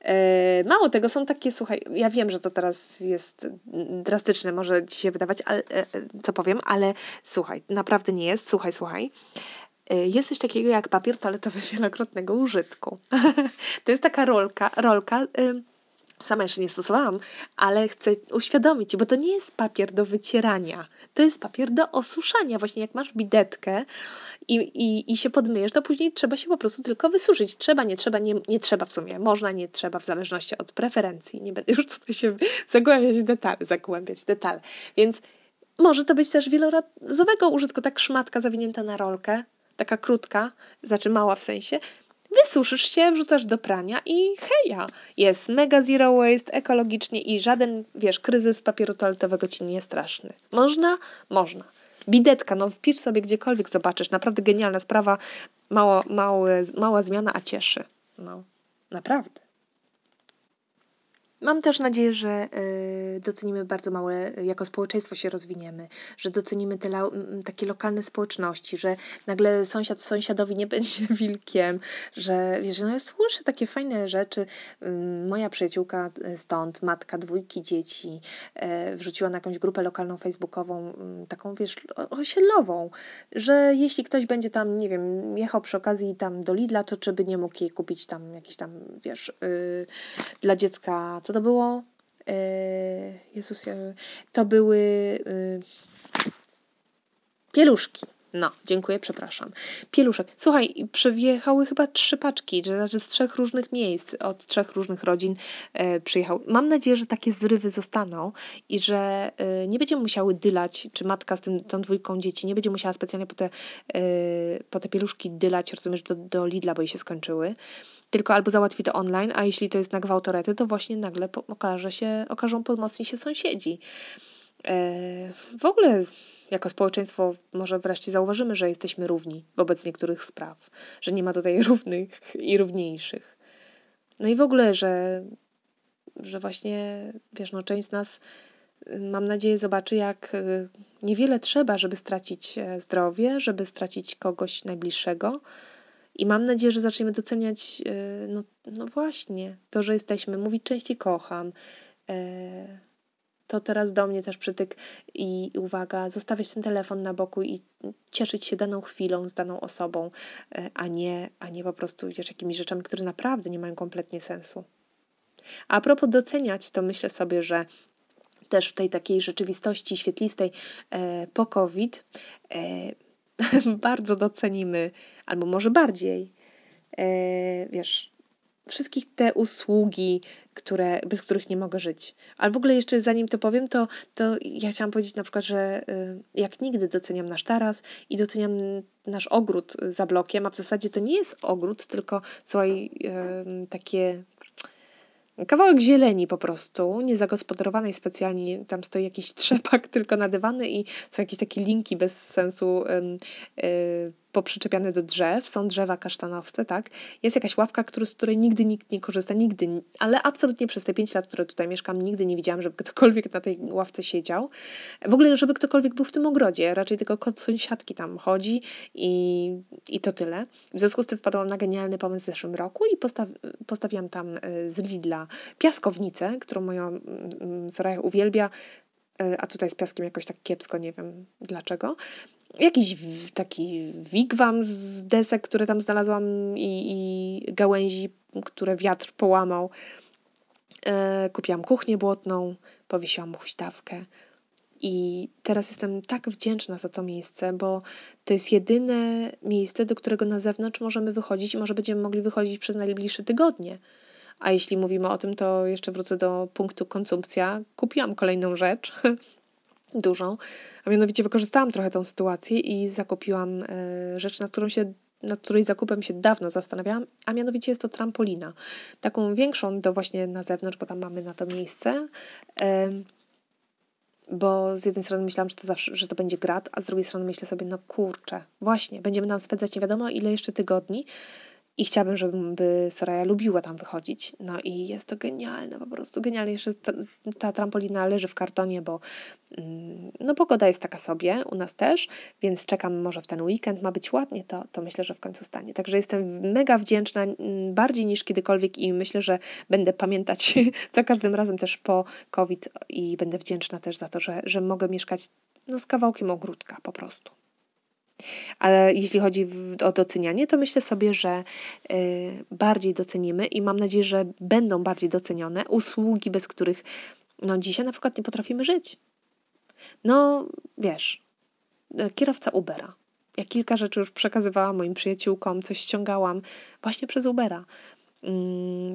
E, mało tego, są takie, słuchaj, ja wiem, że to teraz jest drastyczne, może ci się wydawać, ale, e, co powiem, ale słuchaj, naprawdę nie jest. Słuchaj, słuchaj. E, jest coś takiego jak papier toaletowy wielokrotnego użytku. to jest taka rolka, rolka sama jeszcze nie stosowałam, ale chcę uświadomić, bo to nie jest papier do wycierania, to jest papier do osuszania. Właśnie jak masz bidetkę i, i, i się podmyjesz, to później trzeba się po prostu tylko wysuszyć. Trzeba, nie trzeba, nie, nie trzeba w sumie. Można, nie trzeba, w zależności od preferencji. Nie będę już tutaj się zagłębiać w detale, zagłębiać w detale. Więc może to być też wielorazowego użytku, tak szmatka zawinięta na rolkę, taka krótka, znaczy mała w sensie, wysuszysz się, wrzucasz do prania i heja, jest mega zero waste, ekologicznie i żaden, wiesz, kryzys papieru toaletowego ci nie jest straszny. Można? Można. Bidetka, no wpisz sobie gdziekolwiek zobaczysz, naprawdę genialna sprawa, mało, małe, mała zmiana, a cieszy. No, naprawdę. Mam też nadzieję, że y, docenimy bardzo małe, jako społeczeństwo się rozwiniemy, że docenimy te takie lokalne społeczności, że nagle sąsiad sąsiadowi nie będzie wilkiem, że wiesz, no ja słyszę takie fajne rzeczy. Moja przyjaciółka y, stąd, matka dwójki dzieci, y, wrzuciła na jakąś grupę lokalną facebookową, taką wiesz, osiedlową, że jeśli ktoś będzie tam, nie wiem, jechał przy okazji tam do Lidla, to czy by nie mógł jej kupić tam jakiś tam, wiesz, dla dziecka co to było? E, Jezus, to były y, pieluszki. No, dziękuję, przepraszam. Pieluszek. Słuchaj, przyjechały chyba trzy paczki, znaczy z trzech różnych miejsc, od trzech różnych rodzin e, przyjechał. Mam nadzieję, że takie zrywy zostaną i że e, nie będziemy musiały dylać, czy matka z tym, tą dwójką dzieci nie będzie musiała specjalnie po te, e, po te pieluszki dylać, rozumiesz, do, do Lidla, bo jej się skończyły tylko albo załatwi to online, a jeśli to jest na gwałtorety, to właśnie nagle okaże się, okażą pomocni się sąsiedzi. E, w ogóle jako społeczeństwo może wreszcie zauważymy, że jesteśmy równi wobec niektórych spraw, że nie ma tutaj równych i równiejszych. No i w ogóle, że, że właśnie, wiesz, no część z nas, mam nadzieję, zobaczy, jak e, niewiele trzeba, żeby stracić e, zdrowie, żeby stracić kogoś najbliższego, i mam nadzieję, że zaczniemy doceniać, e, no, no właśnie, to, że jesteśmy, mówić częściej kocham. E, to teraz do mnie też przytyk i uwaga, zostawiać ten telefon na boku i cieszyć się daną chwilą z daną osobą, e, a nie, a nie po prostu wiesz, jakimiś rzeczami, które naprawdę nie mają kompletnie sensu. A propos doceniać, to myślę sobie, że też w tej takiej rzeczywistości świetlistej po COVID bardzo docenimy, albo może bardziej, e, wiesz, wszystkich te usługi, które, bez których nie mogę żyć. Ale w ogóle jeszcze zanim to powiem, to, to ja chciałam powiedzieć na przykład, że e, jak nigdy doceniam nasz taras i doceniam nasz ogród za blokiem, a w zasadzie to nie jest ogród, tylko słuchaj, e, takie Kawałek zieleni po prostu, niezagospodarowanej specjalnie, tam stoi jakiś trzepak tylko nadywany i są jakieś takie linki bez sensu yy, poprzyczepiane do drzew, są drzewa kasztanowce, tak? Jest jakaś ławka, który, z której nigdy nikt nie korzysta, nigdy, ale absolutnie przez te pięć lat, które tutaj mieszkam, nigdy nie widziałam, żeby ktokolwiek na tej ławce siedział. W ogóle, żeby ktokolwiek był w tym ogrodzie, raczej tylko kot sąsiadki tam chodzi i, i to tyle. W związku z tym wpadłam na genialny pomysł w zeszłym roku i postaw, postawiłam tam y, z Lidla piaskownicę, którą moja Soraya uwielbia, y, a tutaj z piaskiem jakoś tak kiepsko, nie wiem dlaczego jakiś taki wigwam z desek, które tam znalazłam i, i gałęzi, które wiatr połamał. E, kupiłam kuchnię błotną, powiesiłam huśtawkę. I teraz jestem tak wdzięczna za to miejsce, bo to jest jedyne miejsce, do którego na zewnątrz możemy wychodzić i może będziemy mogli wychodzić przez najbliższe tygodnie. A jeśli mówimy o tym, to jeszcze wrócę do punktu konsumpcja. Kupiłam kolejną rzecz, dużą, a mianowicie wykorzystałam trochę tą sytuację i zakupiłam rzecz, na którą się nad której zakupem się dawno zastanawiałam, a mianowicie jest to trampolina. Taką większą do właśnie na zewnątrz, bo tam mamy na to miejsce. Bo z jednej strony myślałam, że to, zawsze, że to będzie grat, a z drugiej strony myślę sobie, no kurczę, właśnie, będziemy nam spędzać nie wiadomo ile jeszcze tygodni i chciałabym, żeby Soraya lubiła tam wychodzić. No i jest to genialne, po prostu genialne. Jeszcze ta, trampolina leży w kartonie, bo mm, no pogoda jest taka sobie, u nas też, więc czekam może w ten weekend, ma być ładnie, to, to myślę, że w końcu stanie. Także jestem mega wdzięczna, mm, bardziej niż kiedykolwiek i myślę, że będę pamiętać za każdym razem też po COVID i będę wdzięczna też za to, że, że mogę mieszkać no, z kawałkiem ogródka po prostu. Ale jeśli chodzi o docenianie, to myślę sobie, że y, bardziej docenimy i mam nadzieję, że będą bardziej docenione usługi, bez których no dzisiaj na przykład nie potrafimy żyć. No wiesz, kierowca Ubera. Ja kilka rzeczy już przekazywałam moim przyjaciółkom, coś ściągałam właśnie przez Ubera.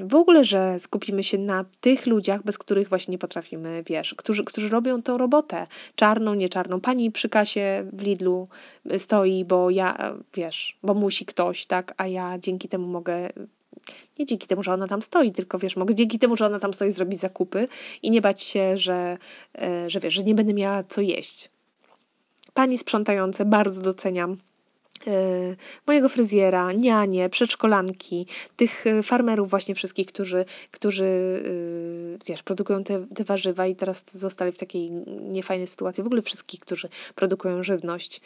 W ogóle, że skupimy się na tych ludziach, bez których właśnie nie potrafimy, wiesz, którzy, którzy robią tą robotę, czarną, nie czarną. Pani przy kasie w Lidlu stoi, bo ja, wiesz, bo musi ktoś, tak, a ja dzięki temu mogę nie dzięki temu, że ona tam stoi, tylko wiesz, mogę dzięki temu, że ona tam stoi, zrobić zakupy i nie bać się, że, e, że wiesz, że nie będę miała co jeść. Pani sprzątające bardzo doceniam mojego fryzjera, nianie, przedszkolanki, tych e, farmerów właśnie wszystkich, którzy, którzy e, wiesz, produkują te, te warzywa i teraz zostali w takiej niefajnej sytuacji. W ogóle wszystkich, którzy produkują żywność.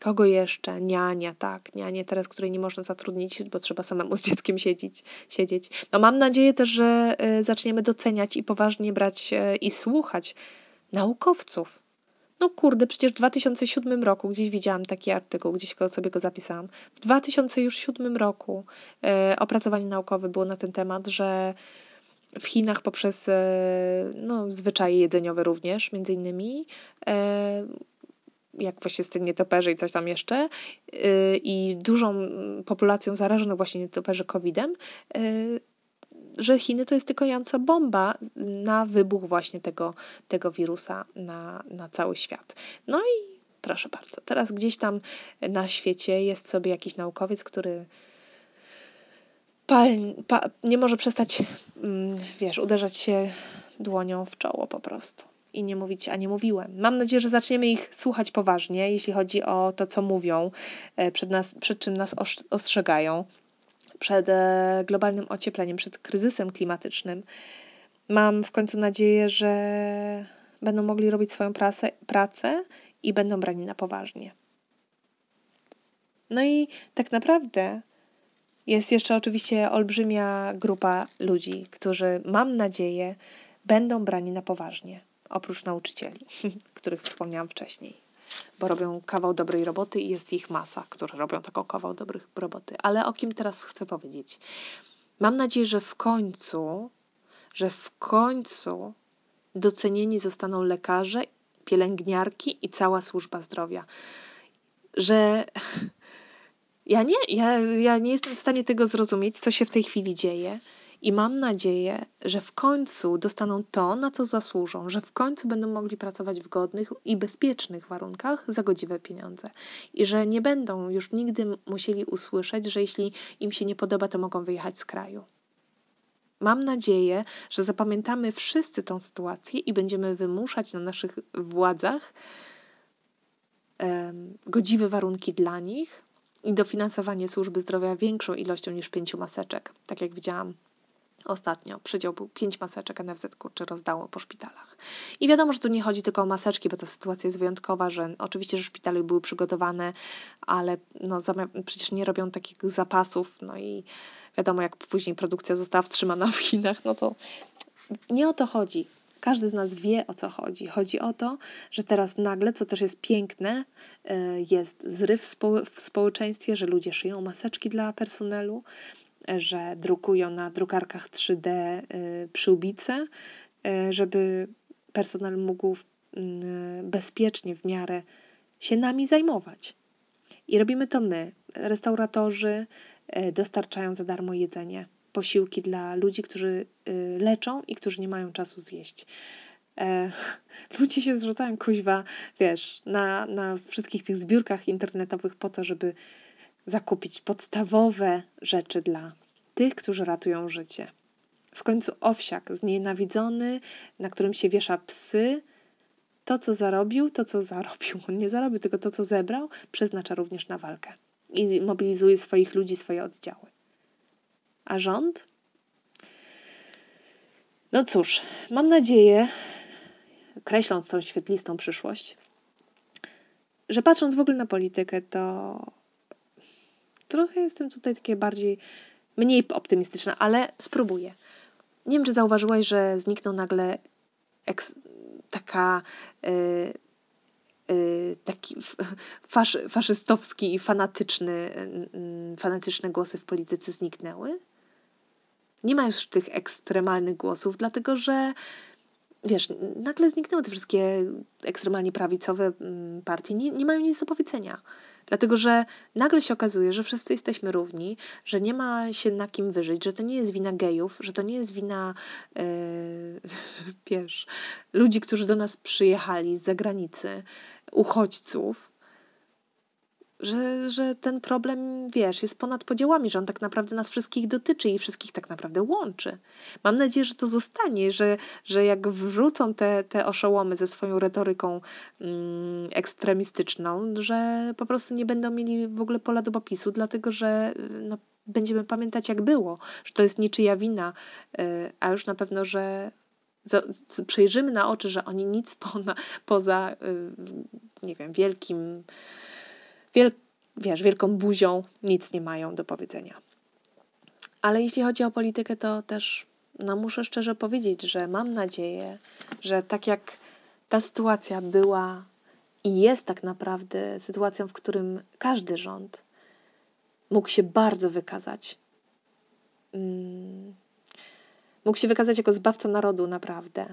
Kogo jeszcze? Niania, tak, nianie teraz, której nie można zatrudnić, bo trzeba samemu z dzieckiem siedzieć. siedzieć. No mam nadzieję też, że zaczniemy doceniać i poważnie brać i słuchać naukowców no kurde, przecież w 2007 roku gdzieś widziałam taki artykuł, gdzieś go, sobie go zapisałam. W 2007 roku e, opracowanie naukowe było na ten temat, że w Chinach poprzez e, no, zwyczaje jedzeniowe również, między innymi, e, jak właśnie z tym nietoperze i coś tam jeszcze, e, i dużą populacją zarażoną właśnie nietoperze COVID-em, e, że Chiny to jest tylko jąca bomba na wybuch właśnie tego, tego wirusa na, na cały świat. No i proszę bardzo, teraz gdzieś tam na świecie jest sobie jakiś naukowiec, który pal, pa, nie może przestać, mm, wiesz, uderzać się dłonią w czoło po prostu i nie mówić, a nie mówiłem. Mam nadzieję, że zaczniemy ich słuchać poważnie, jeśli chodzi o to, co mówią, e, przed, nas, przed czym nas ostrzegają przed e, globalnym ociepleniem, przed kryzysem klimatycznym. Mam w końcu nadzieję, że będą mogli robić swoją pracę, pracę i będą brani na poważnie. No i tak naprawdę jest jeszcze oczywiście olbrzymia grupa ludzi, którzy, mam nadzieję, będą brani na poważnie, oprócz nauczycieli, których wspomniałam wcześniej bo robią kawał dobrej roboty i jest ich masa, które robią taką kawał dobrych roboty. Ale o kim teraz chcę powiedzieć? Mam nadzieję, że w końcu, że w końcu docenieni zostaną lekarze, pielęgniarki i cała służba zdrowia. Że ja nie, ja, ja nie jestem w stanie tego zrozumieć, co się w tej chwili dzieje i mam nadzieję, że w końcu dostaną to, na co zasłużą, że w końcu będą mogli pracować w godnych i bezpiecznych warunkach za godziwe pieniądze. I że nie będą już nigdy musieli usłyszeć, że jeśli im się nie podoba, to mogą wyjechać z kraju. Mam nadzieję, że zapamiętamy wszyscy tą sytuację i będziemy wymuszać na naszych władzach um, godziwe warunki dla nich i dofinansowanie służby zdrowia większą ilością niż pięciu maseczek, tak jak widziałam Ostatnio przydział był pięć maseczek NFZ kurczę rozdało po szpitalach. I wiadomo, że tu nie chodzi tylko o maseczki, bo ta sytuacja jest wyjątkowa, że oczywiście, że szpitale były przygotowane, ale no, przecież nie robią takich zapasów, no i wiadomo, jak później produkcja została wstrzymana w Chinach, no to nie o to chodzi. Każdy z nas wie o co chodzi. Chodzi o to, że teraz nagle, co też jest piękne, y, jest zryw w społeczeństwie, że ludzie szyją maseczki dla personelu, że drukują na drukarkach 3D y, przyłbice, y, żeby personel mógł y, bezpiecznie w miarę się nami zajmować. I robimy to my, restauratorzy, dostarczają za darmo jedzenie, posiłki dla ludzi, którzy leczą i którzy nie mają czasu zjeść. E, ludzie się zrzucają kuźwa, wiesz, na, na wszystkich tych zbiórkach internetowych po to, żeby zakupić podstawowe rzeczy dla tych, którzy ratują życie. W końcu owsiak znienawidzony, na którym się wiesza psy, to co zarobił, to co zarobił, on nie zarobił, tylko to co zebrał, przeznacza również na walkę i mobilizuje swoich ludzi, swoje oddziały. A rząd? No cóż, mam nadzieję, kreśląc tą świetlistą przyszłość, że patrząc w ogóle na politykę, to trochę jestem tutaj takie bardziej, mniej optymistyczna, ale spróbuję. Nie wiem, czy zauważyłaś, że zniknął nagle eks, taka yy, yy, taki faszy, faszystowski i fanatyczny, yy, fanatyczne głosy w polityce zniknęły? Nie ma już tych ekstremalnych głosów, dlatego że wiesz, nagle zniknęły te wszystkie ekstremalnie prawicowe mm, partie, nie, nie mają nic do powiedzenia. Dlatego, że nagle się okazuje, że wszyscy jesteśmy równi, że nie ma się na kim wyżyć, że to nie jest wina gejów, że to nie jest wina, yy, wiesz, ludzi, którzy do nas przyjechali z zagranicy, uchodźców, że, że ten problem, wiesz, jest ponad podziałami, że on tak naprawdę nas wszystkich dotyczy i wszystkich tak naprawdę łączy. Mam nadzieję, że to zostanie, że, że jak wrócą te, te oszołomy ze swoją retoryką mm, ekstremistyczną, że po prostu nie będą mieli w ogóle pola do popisu, dlatego że no, będziemy pamiętać jak było, że to jest niczyja wina, yy, a już na pewno, że przejrzymy na oczy, że oni nic poza, yy, nie wiem, wielkim wiel, wiesz, wielką buzią nic nie mają do powiedzenia. Ale jeśli chodzi o politykę, to też no muszę szczerze powiedzieć, że mam nadzieję, że tak jak ta sytuacja była i jest tak naprawdę sytuacją, w którym każdy rząd mógł się bardzo wykazać. Mm, mógł się wykazać jako zbawca narodu, naprawdę.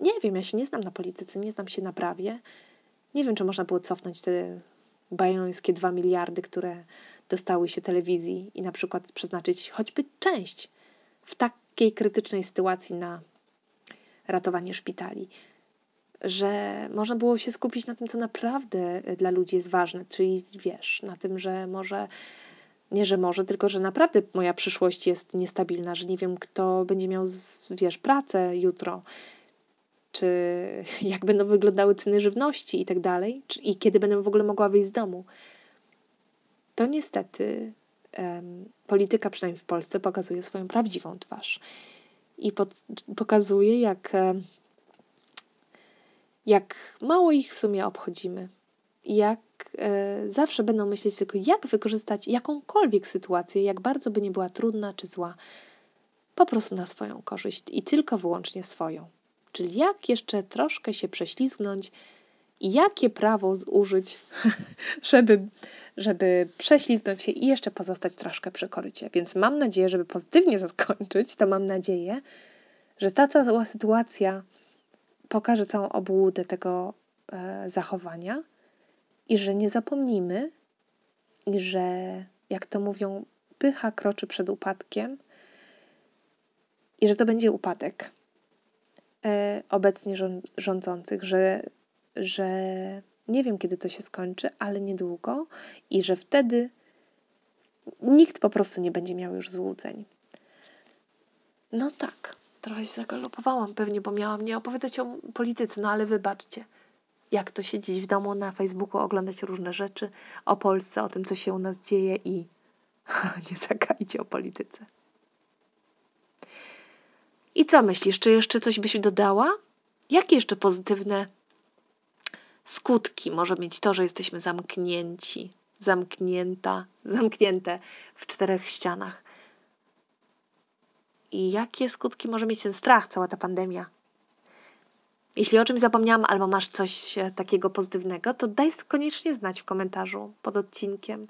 Nie wiem, ja się nie znam na polityce, nie znam się na prawie. Nie wiem, czy można było cofnąć te bajońskie 2 miliardy, które dostały się telewizji i na przykład przeznaczyć choćby część w takiej krytycznej sytuacji na ratowanie szpitali. Że można było się skupić na tym, co naprawdę dla ludzi jest ważne, czyli wiesz, na tym, że może nie, że może, tylko że naprawdę moja przyszłość jest niestabilna, że nie wiem, kto będzie miał, wiesz, pracę jutro, czy jak będą wyglądały ceny żywności i tak dalej, i kiedy będę w ogóle mogła wyjść z domu. To niestety um, polityka, przynajmniej w Polsce, pokazuje swoją prawdziwą twarz. I pod, pokazuje, jak, jak mało ich w sumie obchodzimy. Jak e, zawsze będą myśleć tylko, jak wykorzystać jakąkolwiek sytuację, jak bardzo by nie była trudna czy zła, po prostu na swoją korzyść i tylko wyłącznie swoją. Czyli jak jeszcze troszkę się prześlizgnąć i jakie prawo zużyć, żeby, żeby prześlizgnąć się i jeszcze pozostać troszkę przy korycie. Więc mam nadzieję, żeby pozytywnie zakończyć, to mam nadzieję, że ta cała sytuacja pokaże całą obłudę tego e, zachowania i że nie zapomnimy i że, jak to mówią, pycha kroczy przed upadkiem i że to będzie upadek obecnie rządzących, że, że nie wiem, kiedy to się skończy, ale niedługo i że wtedy nikt po prostu nie będzie miał już złudzeń. No tak, trochę się zagalopowałam pewnie, bo miałam nie opowiadać o polityce, no ale wybaczcie. Jak to siedzieć w domu na Facebooku, oglądać różne rzeczy o Polsce, o tym, co się u nas dzieje i nie zagajcie o polityce. I co myślisz? Czy jeszcze coś byś dodała? Jakie jeszcze pozytywne skutki może mieć to, że jesteśmy zamknięci, zamknięta, zamknięte w czterech ścianach? I jakie skutki może mieć ten strach, cała ta pandemia? Jeśli o czymś zapomniałam, albo masz coś e, takiego pozytywnego, to daj koniecznie znać w komentarzu pod odcinkiem.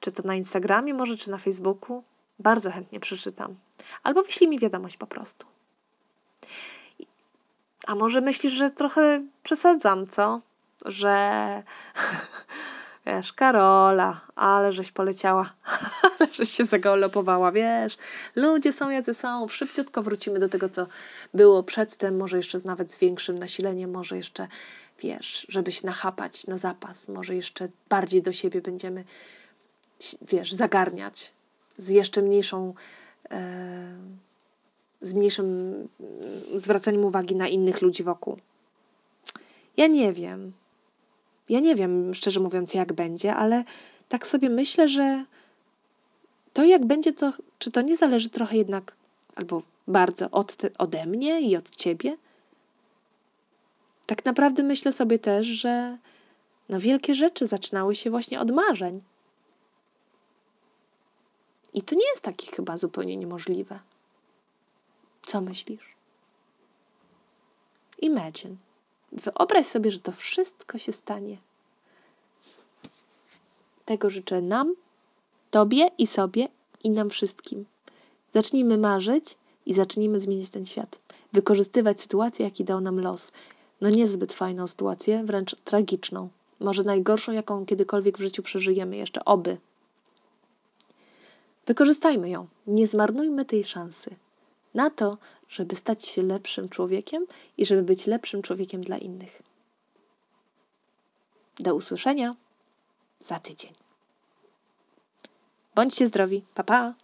Czy to na Instagramie, może, czy na Facebooku. Bardzo chętnie przeczytam. Albo wyślij mi wiadomość po prostu. A może myślisz, że trochę przesadzam, co? Że wiesz, Karola, ale żeś poleciała, ale że się zagalopowała, wiesz. Ludzie są jacy są, szybciutko wrócimy do tego, co było przedtem, może jeszcze nawet z większym nasileniem, może jeszcze, wiesz, żeby się nachapać na zapas, może jeszcze bardziej do siebie będziemy, wiesz, zagarniać z jeszcze mniejszą, e, z mniejszym zwracaniem uwagi na innych ludzi wokół. Ja nie wiem. Ja nie wiem, szczerze mówiąc, jak będzie, ale tak sobie myślę, że to jak będzie, to czy to nie zależy trochę jednak, albo bardzo od te, ode mnie i od ciebie? Tak naprawdę myślę sobie też, że no wielkie rzeczy zaczynały się właśnie od marzeń. I to nie jest takie chyba zupełnie niemożliwe. Co myślisz? Imagine. Wyobraź sobie, że to wszystko się stanie. Tego życzę nam, Tobie i sobie i nam wszystkim. Zacznijmy marzyć i zacznijmy zmienić ten świat. Wykorzystywać sytuację, jaki dał nam los. No niezbyt fajną sytuację, wręcz tragiczną. Może najgorszą, jaką kiedykolwiek w życiu przeżyjemy jeszcze. Oby. Wykorzystajmy ją. Nie zmarnujmy tej szansy na to, żeby stać się lepszym człowiekiem i żeby być lepszym człowiekiem dla innych. Do usłyszenia za tydzień. Bądźcie zdrowi. Pa pa!